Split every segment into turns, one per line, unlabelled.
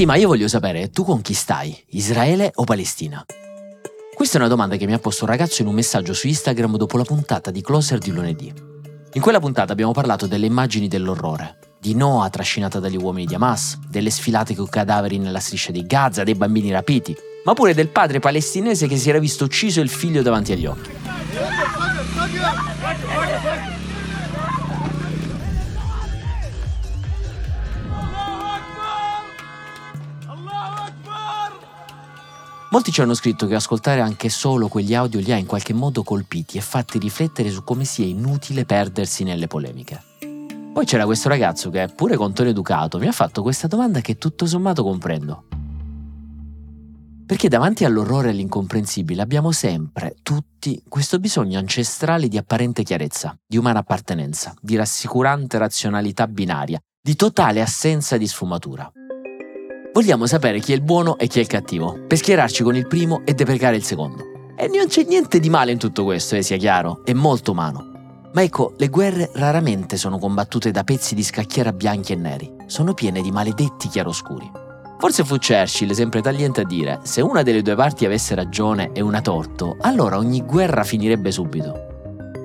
Sì, ma io voglio sapere, tu con chi stai? Israele o Palestina? Questa è una domanda che mi ha posto un ragazzo in un messaggio su Instagram dopo la puntata di Closer di lunedì. In quella puntata abbiamo parlato delle immagini dell'orrore, di Noah trascinata dagli uomini di Hamas, delle sfilate con cadaveri nella striscia di Gaza, dei bambini rapiti, ma pure del padre palestinese che si era visto ucciso il figlio davanti agli occhi. Molti ci hanno scritto che ascoltare anche solo quegli audio li ha in qualche modo colpiti e fatti riflettere su come sia inutile perdersi nelle polemiche. Poi c'era questo ragazzo che, pure con tono educato, mi ha fatto questa domanda che tutto sommato comprendo. Perché davanti all'orrore e all'incomprensibile abbiamo sempre, tutti, questo bisogno ancestrale di apparente chiarezza, di umana appartenenza, di rassicurante razionalità binaria, di totale assenza di sfumatura. Vogliamo sapere chi è il buono e chi è il cattivo, per schierarci con il primo e deprecare il secondo. E non c'è niente di male in tutto questo, eh, sia chiaro, è molto umano. Ma ecco, le guerre raramente sono combattute da pezzi di scacchiera bianchi e neri, sono piene di maledetti chiaroscuri. Forse fu Churchill, sempre tagliente, a dire: se una delle due parti avesse ragione e una torto, allora ogni guerra finirebbe subito.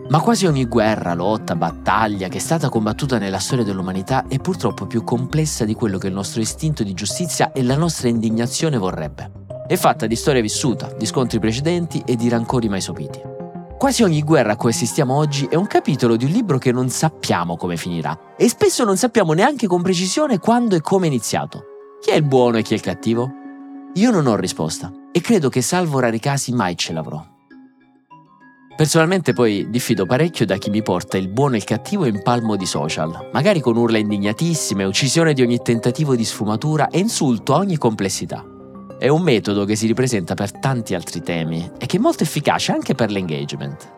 Ma quasi ogni guerra, lotta, battaglia che è stata combattuta nella storia dell'umanità è purtroppo più complessa di quello che il nostro istinto di giustizia e la nostra indignazione vorrebbe. È fatta di storia vissuta, di scontri precedenti e di rancori mai sopiti. Quasi ogni guerra a cui assistiamo oggi è un capitolo di un libro che non sappiamo come finirà e spesso non sappiamo neanche con precisione quando e come è iniziato. Chi è il buono e chi è il cattivo? Io non ho risposta e credo che salvo rari casi mai ce l'avrò. Personalmente poi diffido parecchio da chi mi porta il buono e il cattivo in palmo di social, magari con urla indignatissime, uccisione di ogni tentativo di sfumatura e insulto a ogni complessità. È un metodo che si ripresenta per tanti altri temi e che è molto efficace anche per l'engagement.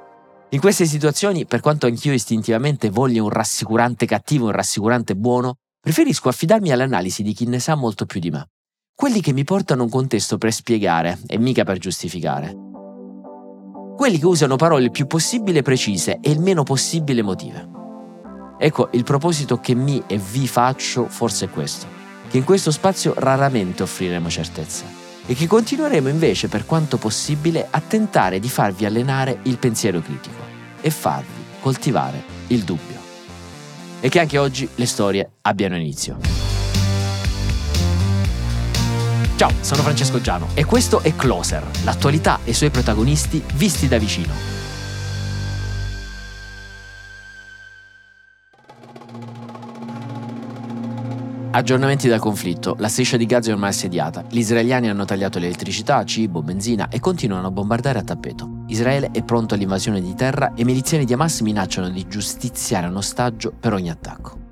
In queste situazioni, per quanto anch'io istintivamente voglia un rassicurante cattivo e un rassicurante buono, preferisco affidarmi all'analisi di chi ne sa molto più di me. Quelli che mi portano un contesto per spiegare e mica per giustificare quelli che usano parole il più possibile precise e il meno possibile emotive. Ecco, il proposito che mi e vi faccio forse è questo, che in questo spazio raramente offriremo certezze e che continueremo invece per quanto possibile a tentare di farvi allenare il pensiero critico e farvi coltivare il dubbio. E che anche oggi le storie abbiano inizio. Ciao, sono Francesco Giano e questo è Closer, l'attualità e i suoi protagonisti visti da vicino. Aggiornamenti dal conflitto. La striscia di Gaza è ormai assediata. Gli israeliani hanno tagliato l'elettricità, cibo, benzina e continuano a bombardare a tappeto. Israele è pronto all'invasione di terra e miliziani di Hamas minacciano di giustiziare un ostaggio per ogni attacco.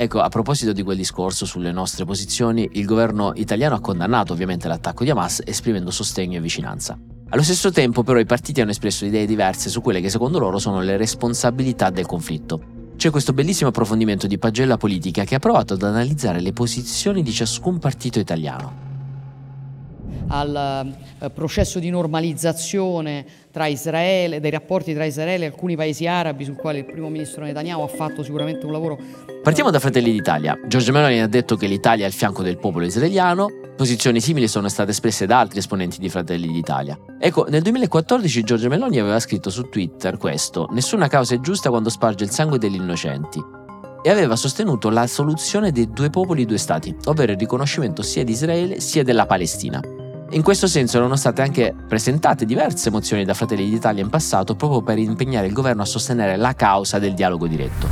Ecco, a proposito di quel discorso sulle nostre posizioni, il governo italiano ha condannato ovviamente l'attacco di Hamas esprimendo sostegno e vicinanza. Allo stesso tempo però i partiti hanno espresso idee diverse su quelle che secondo loro sono le responsabilità del conflitto. C'è questo bellissimo approfondimento di pagella politica che ha provato ad analizzare le posizioni di ciascun partito italiano
al eh, processo di normalizzazione tra Israele, dei rapporti tra Israele e alcuni paesi arabi sul quale il primo ministro Netanyahu ha fatto sicuramente un lavoro.
Partiamo da Fratelli d'Italia. Giorgio Meloni ha detto che l'Italia è al fianco del popolo israeliano, posizioni simili sono state espresse da altri esponenti di Fratelli d'Italia. Ecco, nel 2014 Giorgio Meloni aveva scritto su Twitter questo, nessuna causa è giusta quando sparge il sangue degli innocenti e aveva sostenuto la soluzione dei due popoli, due stati, ovvero il riconoscimento sia di Israele sia della Palestina. In questo senso erano state anche presentate diverse mozioni da Fratelli d'Italia in passato proprio per impegnare il governo a sostenere la causa del dialogo diretto.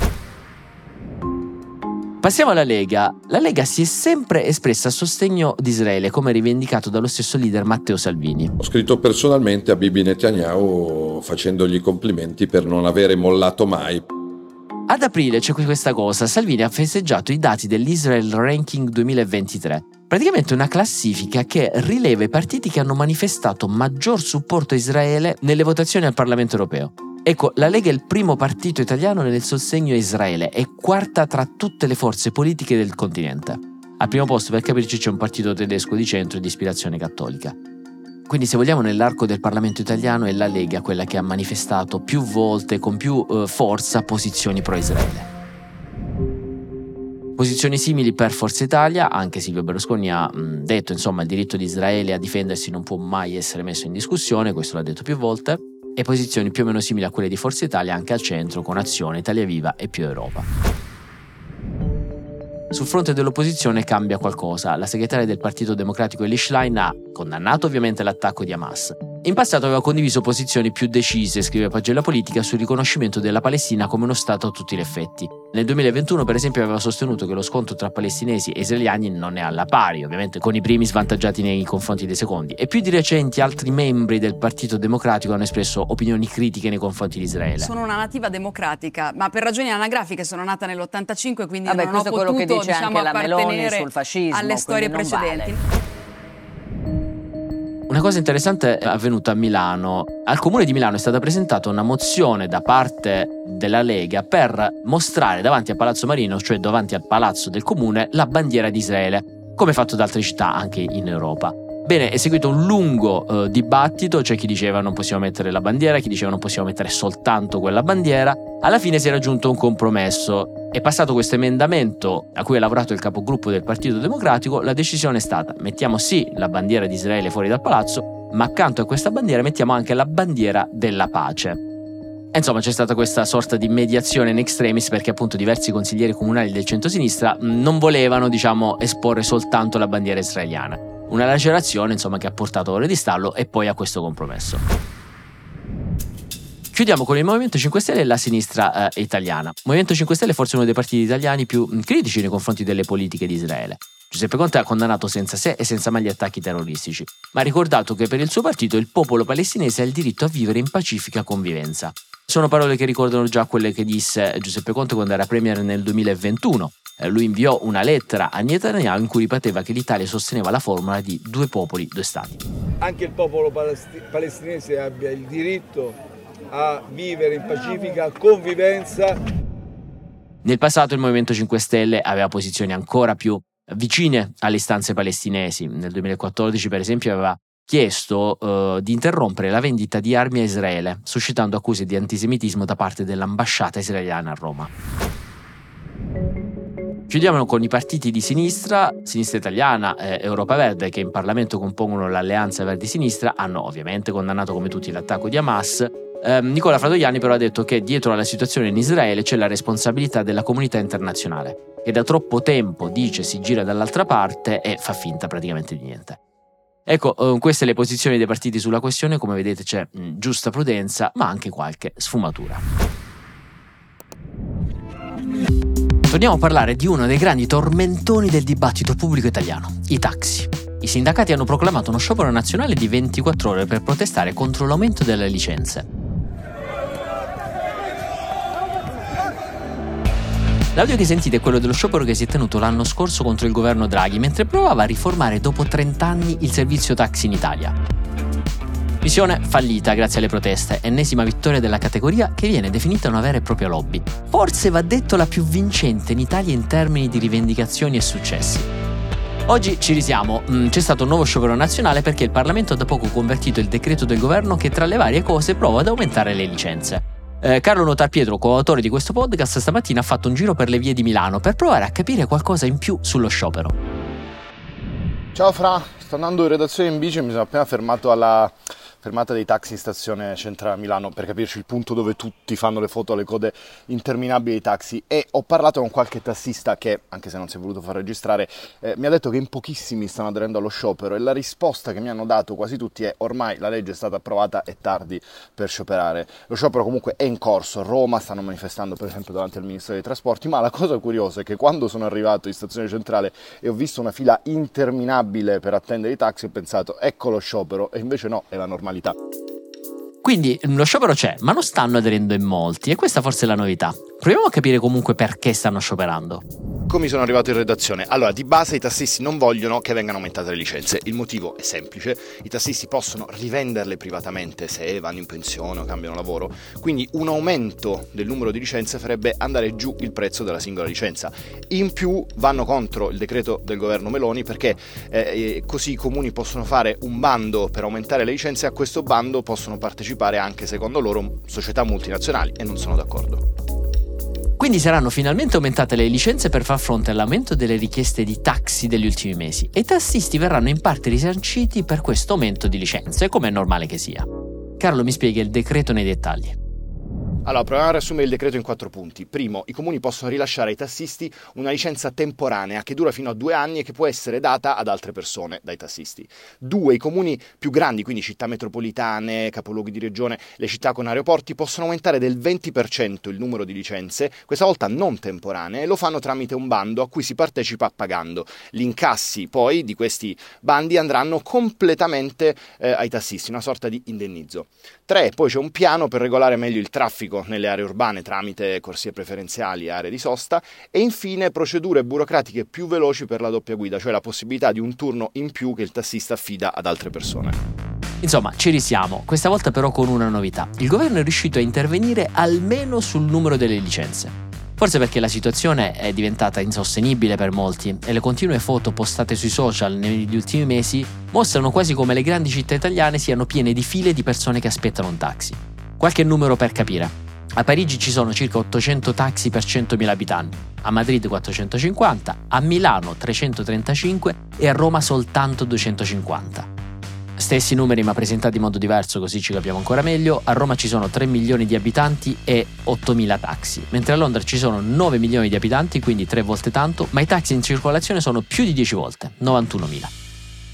Passiamo alla Lega. La Lega si è sempre espressa a sostegno di Israele, come rivendicato dallo stesso leader Matteo Salvini.
Ho scritto personalmente a Bibi Netanyahu facendogli complimenti per non avere mollato mai.
Ad aprile c'è questa cosa, Salvini ha festeggiato i dati dell'Israel Ranking 2023 praticamente una classifica che rileva i partiti che hanno manifestato maggior supporto a Israele nelle votazioni al Parlamento europeo. Ecco, la Lega è il primo partito italiano nel sostegno a Israele e quarta tra tutte le forze politiche del continente. Al primo posto, per capirci, c'è un partito tedesco di centro di ispirazione cattolica. Quindi, se vogliamo, nell'arco del Parlamento italiano è la Lega quella che ha manifestato più volte, con più eh, forza, posizioni pro-Israele. Posizioni simili per Forza Italia, anche Silvio Berlusconi ha detto insomma il diritto di Israele a difendersi non può mai essere messo in discussione, questo l'ha detto più volte, e posizioni più o meno simili a quelle di Forza Italia anche al centro con Azione, Italia Viva e più Europa. Sul fronte dell'opposizione cambia qualcosa. La segretaria del Partito Democratico Elish Line ha condannato ovviamente l'attacco di Hamas. In passato aveva condiviso posizioni più decise, scrive Pagella Politica, sul riconoscimento della Palestina come uno Stato a tutti gli effetti. Nel 2021, per esempio, aveva sostenuto che lo scontro tra palestinesi e israeliani non è alla pari, ovviamente con i primi svantaggiati nei confronti dei secondi. E più di recenti altri membri del Partito Democratico hanno espresso opinioni critiche nei confronti di Israele.
Sono una nativa democratica, ma per ragioni anagrafiche sono nata nell'85, quindi
Vabbè,
non ho
potuto
dice
diciamo,
anche la Meloni sul fascismo, alle storie precedenti.
Vale.
Una cosa interessante è avvenuta a Milano. Al comune di Milano è stata presentata una mozione da parte della Lega per mostrare davanti a Palazzo Marino, cioè davanti al palazzo del comune, la bandiera di Israele, come fatto da altre città anche in Europa. Bene, è seguito un lungo eh, dibattito, c'è chi diceva non possiamo mettere la bandiera, chi diceva non possiamo mettere soltanto quella bandiera. Alla fine si è raggiunto un compromesso. È passato questo emendamento a cui ha lavorato il capogruppo del Partito Democratico, la decisione è stata mettiamo sì la bandiera di Israele fuori dal palazzo, ma accanto a questa bandiera mettiamo anche la bandiera della pace. Insomma, c'è stata questa sorta di mediazione in extremis perché appunto diversi consiglieri comunali del centro-sinistra non volevano, diciamo, esporre soltanto la bandiera israeliana. Una lacerazione insomma, che ha portato ore di stallo e poi a questo compromesso. Chiudiamo con il Movimento 5 Stelle e la sinistra eh, italiana. Movimento 5 Stelle è forse uno dei partiti italiani più critici nei confronti delle politiche di Israele. Giuseppe Conte ha condannato senza sé e senza mai gli attacchi terroristici, ma ha ricordato che per il suo partito il popolo palestinese ha il diritto a vivere in pacifica convivenza. Sono parole che ricordano già quelle che disse Giuseppe Conte quando era premier nel 2021, eh, lui inviò una lettera a Netanyahu in cui ripeteva che l'Italia sosteneva la formula di due popoli, due stati.
Anche il popolo palesti- palestinese abbia il diritto a vivere in pacifica convivenza.
Nel passato il Movimento 5 Stelle aveva posizioni ancora più vicine alle istanze palestinesi. Nel 2014, per esempio, aveva chiesto uh, di interrompere la vendita di armi a Israele, suscitando accuse di antisemitismo da parte dell'ambasciata israeliana a Roma. Chiudiamo con i partiti di sinistra, Sinistra Italiana e Europa Verde, che in Parlamento compongono l'alleanza Verdi-Sinistra, hanno ovviamente condannato come tutti l'attacco di Hamas. Eh, Nicola Fradoiani però ha detto che dietro alla situazione in Israele c'è la responsabilità della comunità internazionale, che da troppo tempo dice si gira dall'altra parte e fa finta praticamente di niente. Ecco, eh, queste le posizioni dei partiti sulla questione, come vedete c'è mh, giusta prudenza, ma anche qualche sfumatura. Torniamo a parlare di uno dei grandi tormentoni del dibattito pubblico italiano, i taxi. I sindacati hanno proclamato uno sciopero nazionale di 24 ore per protestare contro l'aumento delle licenze. L'audio che sentite è quello dello sciopero che si è tenuto l'anno scorso contro il governo Draghi mentre provava a riformare dopo 30 anni il servizio taxi in Italia. Missione fallita grazie alle proteste, ennesima vittoria della categoria che viene definita una vera e propria lobby. Forse va detto la più vincente in Italia in termini di rivendicazioni e successi. Oggi ci risiamo, mm, c'è stato un nuovo sciopero nazionale perché il Parlamento ha da poco convertito il decreto del governo che tra le varie cose prova ad aumentare le licenze. Eh, Carlo Notarpietro, coautore di questo podcast, stamattina ha fatto un giro per le vie di Milano per provare a capire qualcosa in più sullo sciopero.
Ciao Fra, sto andando in redazione in bici mi sono appena fermato alla fermata dei taxi in stazione centrale a Milano, per capirci il punto dove tutti fanno le foto alle code interminabili dei taxi. E ho parlato con qualche tassista che, anche se non si è voluto far registrare, eh, mi ha detto che in pochissimi stanno aderendo allo sciopero. E la risposta che mi hanno dato quasi tutti è ormai la legge è stata approvata, è tardi per scioperare. Lo sciopero comunque è in corso, Roma stanno manifestando per esempio davanti al Ministero dei Trasporti, ma la cosa curiosa è che quando sono arrivato in stazione centrale e ho visto una fila interminabile per attendere i taxi ho pensato ecco lo sciopero e invece no, è la normalità normalità.
Quindi lo sciopero c'è, ma non stanno aderendo in molti e questa forse è la novità. Proviamo a capire comunque perché stanno scioperando.
Come sono arrivato in redazione? Allora, di base i tassisti non vogliono che vengano aumentate le licenze. Il motivo è semplice: i tassisti possono rivenderle privatamente se vanno in pensione o cambiano lavoro. Quindi un aumento del numero di licenze farebbe andare giù il prezzo della singola licenza. In più vanno contro il decreto del governo Meloni perché eh, eh così i comuni possono fare un bando per aumentare le licenze e a questo bando possono partecipare anche secondo loro società multinazionali e non sono d'accordo.
Quindi saranno finalmente aumentate le licenze per far fronte all'aumento delle richieste di taxi degli ultimi mesi e i tassisti verranno in parte risarciti per questo aumento di licenze, come è normale che sia. Carlo mi spiega il decreto nei dettagli.
Allora, proviamo a riassumere il decreto in quattro punti. Primo, i comuni possono rilasciare ai tassisti una licenza temporanea che dura fino a due anni e che può essere data ad altre persone dai tassisti. Due, i comuni più grandi, quindi città metropolitane, capoluoghi di regione, le città con aeroporti, possono aumentare del 20% il numero di licenze, questa volta non temporanee, e lo fanno tramite un bando a cui si partecipa pagando. Gli incassi poi di questi bandi andranno completamente eh, ai tassisti, una sorta di indennizzo. Tre, poi c'è un piano per regolare meglio il traffico nelle aree urbane tramite corsie preferenziali e aree di sosta e infine procedure burocratiche più veloci per la doppia guida, cioè la possibilità di un turno in più che il tassista affida ad altre persone.
Insomma, ci risiamo, questa volta però con una novità. Il governo è riuscito a intervenire almeno sul numero delle licenze. Forse perché la situazione è diventata insostenibile per molti e le continue foto postate sui social negli ultimi mesi mostrano quasi come le grandi città italiane siano piene di file di persone che aspettano un taxi. Qualche numero per capire. A Parigi ci sono circa 800 taxi per 100.000 abitanti, a Madrid 450, a Milano 335 e a Roma soltanto 250. Stessi numeri ma presentati in modo diverso così ci capiamo ancora meglio, a Roma ci sono 3 milioni di abitanti e 8.000 taxi, mentre a Londra ci sono 9 milioni di abitanti, quindi 3 volte tanto, ma i taxi in circolazione sono più di 10 volte, 91.000.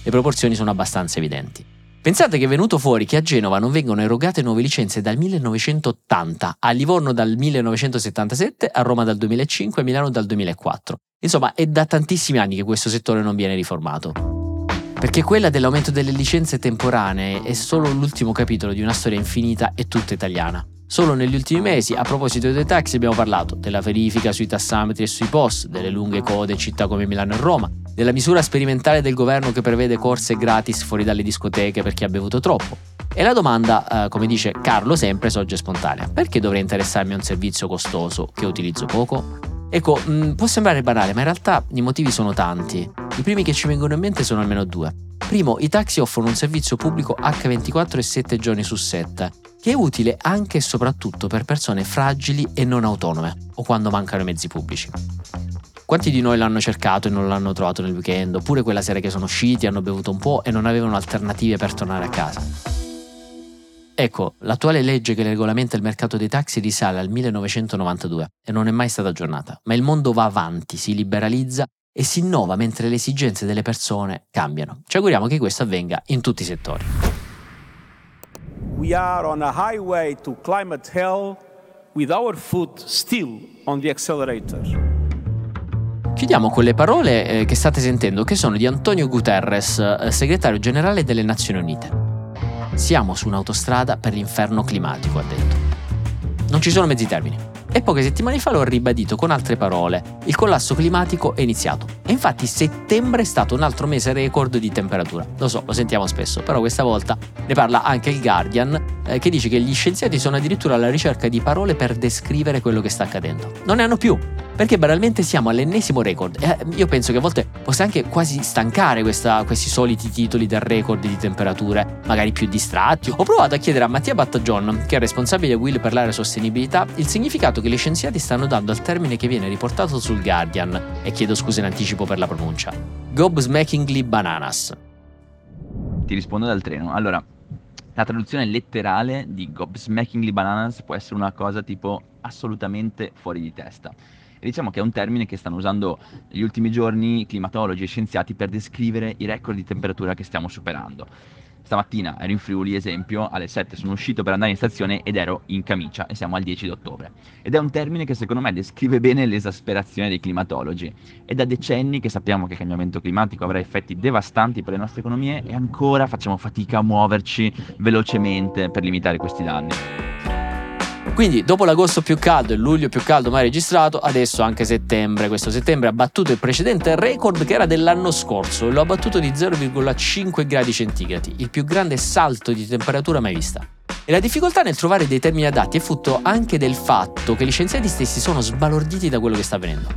Le proporzioni sono abbastanza evidenti. Pensate che è venuto fuori che a Genova non vengono erogate nuove licenze dal 1980, a Livorno dal 1977, a Roma dal 2005 e a Milano dal 2004. Insomma, è da tantissimi anni che questo settore non viene riformato. Perché quella dell'aumento delle licenze temporanee è solo l'ultimo capitolo di una storia infinita e tutta italiana. Solo negli ultimi mesi, a proposito dei taxi, abbiamo parlato della verifica sui tassametri e sui post, delle lunghe code in città come Milano e Roma, della misura sperimentale del governo che prevede corse gratis fuori dalle discoteche per chi ha bevuto troppo. E la domanda, eh, come dice Carlo sempre, sorge spontanea. Perché dovrei interessarmi a un servizio costoso che utilizzo poco? Ecco, mh, mm, può sembrare banale, ma in realtà i motivi sono tanti. I primi che ci vengono in mente sono almeno due. Primo, i taxi offrono un servizio pubblico H24 e 7 giorni su 7, che è utile anche e soprattutto per persone fragili e non autonome, o quando mancano i mezzi pubblici. Quanti di noi l'hanno cercato e non l'hanno trovato nel weekend, oppure quella sera che sono usciti, hanno bevuto un po' e non avevano alternative per tornare a casa? Ecco, l'attuale legge che regolamenta il mercato dei taxi risale al 1992 e non è mai stata aggiornata, ma il mondo va avanti, si liberalizza e si innova mentre le esigenze delle persone cambiano. Ci auguriamo che questo avvenga in tutti i settori.
We are on a highway to climate hell with our foot still on the accelerator.
Chiudiamo con le parole eh, che state sentendo, che sono di Antonio Guterres, eh, segretario generale delle Nazioni Unite. Siamo su un'autostrada per l'inferno climatico, ha detto. Non ci sono mezzi termini. E poche settimane fa l'ho ribadito con altre parole. Il collasso climatico è iniziato. E infatti settembre è stato un altro mese record di temperatura. Lo so, lo sentiamo spesso, però questa volta ne parla anche il Guardian, eh, che dice che gli scienziati sono addirittura alla ricerca di parole per descrivere quello che sta accadendo. Non ne hanno più perché banalmente siamo all'ennesimo record. Eh, io penso che a volte possa anche quasi stancare questa, questi soliti titoli del record di temperature, magari più distratti. Ho provato a chiedere a Mattia Battagion, che è responsabile Will per l'area sostenibilità, il significato che gli scienziati stanno dando al termine che viene riportato sul Guardian, e chiedo scusa in anticipo per la pronuncia. Gobsmackingly bananas.
Ti rispondo dal treno. Allora, la traduzione letterale di gobsmackingly bananas può essere una cosa tipo assolutamente fuori di testa. E diciamo che è un termine che stanno usando negli ultimi giorni climatologi e scienziati per descrivere i record di temperatura che stiamo superando. Stamattina ero in Friuli, esempio, alle 7 sono uscito per andare in stazione ed ero in camicia e siamo al 10 di ottobre. Ed è un termine che secondo me descrive bene l'esasperazione dei climatologi. È da decenni che sappiamo che il cambiamento climatico avrà effetti devastanti per le nostre economie e ancora facciamo fatica a muoverci velocemente per limitare questi danni.
Quindi dopo l'agosto più caldo e luglio più caldo mai registrato, adesso anche settembre. Questo settembre ha battuto il precedente record che era dell'anno scorso e lo ha battuto di 0,5 gradi centigradi, il più grande salto di temperatura mai vista. E la difficoltà nel trovare dei termini adatti è frutto anche del fatto che gli scienziati stessi sono sbalorditi da quello che sta avvenendo.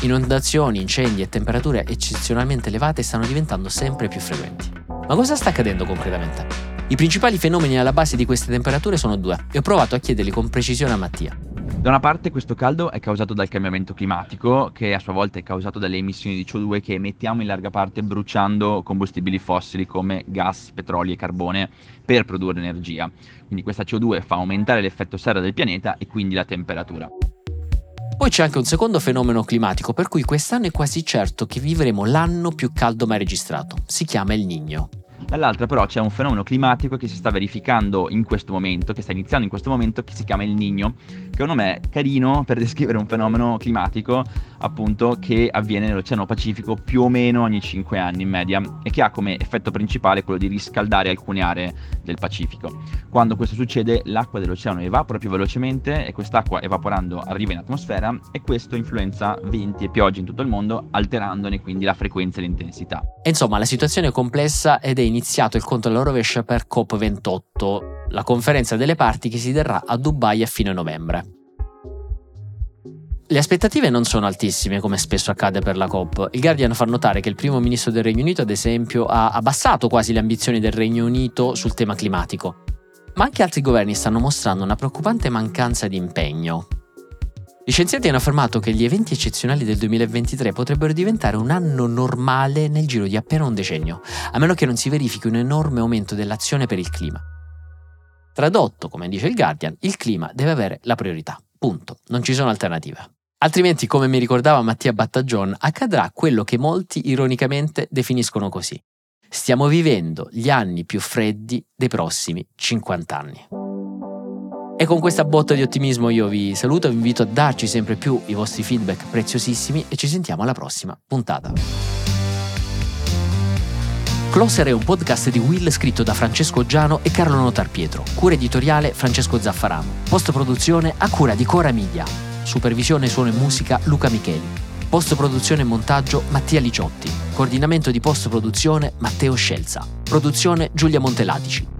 Inondazioni, incendi e temperature eccezionalmente elevate stanno diventando sempre più frequenti. Ma cosa sta accadendo concretamente? I principali fenomeni alla base di queste temperature sono due e ho provato a chiederli con precisione a Mattia.
Da una parte questo caldo è causato dal cambiamento climatico, che a sua volta è causato dalle emissioni di CO2 che emettiamo in larga parte bruciando combustibili fossili come gas, petrolio e carbone per produrre energia. Quindi questa CO2 fa aumentare l'effetto serra del pianeta e quindi la temperatura.
Poi c'è anche un secondo fenomeno climatico per cui quest'anno è quasi certo che vivremo l'anno più caldo mai registrato. Si chiama il Niño.
Dall'altra però c'è un fenomeno climatico che si sta verificando in questo momento, che sta iniziando in questo momento, che si chiama il Niño, che è un nome carino per descrivere un fenomeno climatico appunto che avviene nell'Oceano Pacifico più o meno ogni 5 anni in media e che ha come effetto principale quello di riscaldare alcune aree del Pacifico. Quando questo succede l'acqua dell'oceano evapora più velocemente e quest'acqua evaporando arriva in atmosfera e questo influenza venti e piogge in tutto il mondo alterandone quindi la frequenza e l'intensità.
Insomma la situazione è complessa ed è iniziato il conto alla rovescia per COP28, la conferenza delle parti che si terrà a Dubai a fine novembre. Le aspettative non sono altissime, come spesso accade per la COP. Il Guardian fa notare che il primo ministro del Regno Unito, ad esempio, ha abbassato quasi le ambizioni del Regno Unito sul tema climatico. Ma anche altri governi stanno mostrando una preoccupante mancanza di impegno. Gli scienziati hanno affermato che gli eventi eccezionali del 2023 potrebbero diventare un anno normale nel giro di appena un decennio, a meno che non si verifichi un enorme aumento dell'azione per il clima. Tradotto, come dice il Guardian, il clima deve avere la priorità. Punto. Non ci sono alternative. Altrimenti, come mi ricordava Mattia Battagion, accadrà quello che molti ironicamente definiscono così. Stiamo vivendo gli anni più freddi dei prossimi 50 anni. E con questa botta di ottimismo io vi saluto, vi invito a darci sempre più i vostri feedback preziosissimi e ci sentiamo alla prossima puntata. Closer è un podcast di Will scritto da Francesco Giano e Carlo Notar Pietro, cura editoriale Francesco Zaffarano, post produzione a cura di Cora Media, supervisione suono e musica Luca Micheli, post produzione e montaggio Mattia Liciotti, coordinamento di post produzione Matteo Scelza, produzione Giulia Montelatici.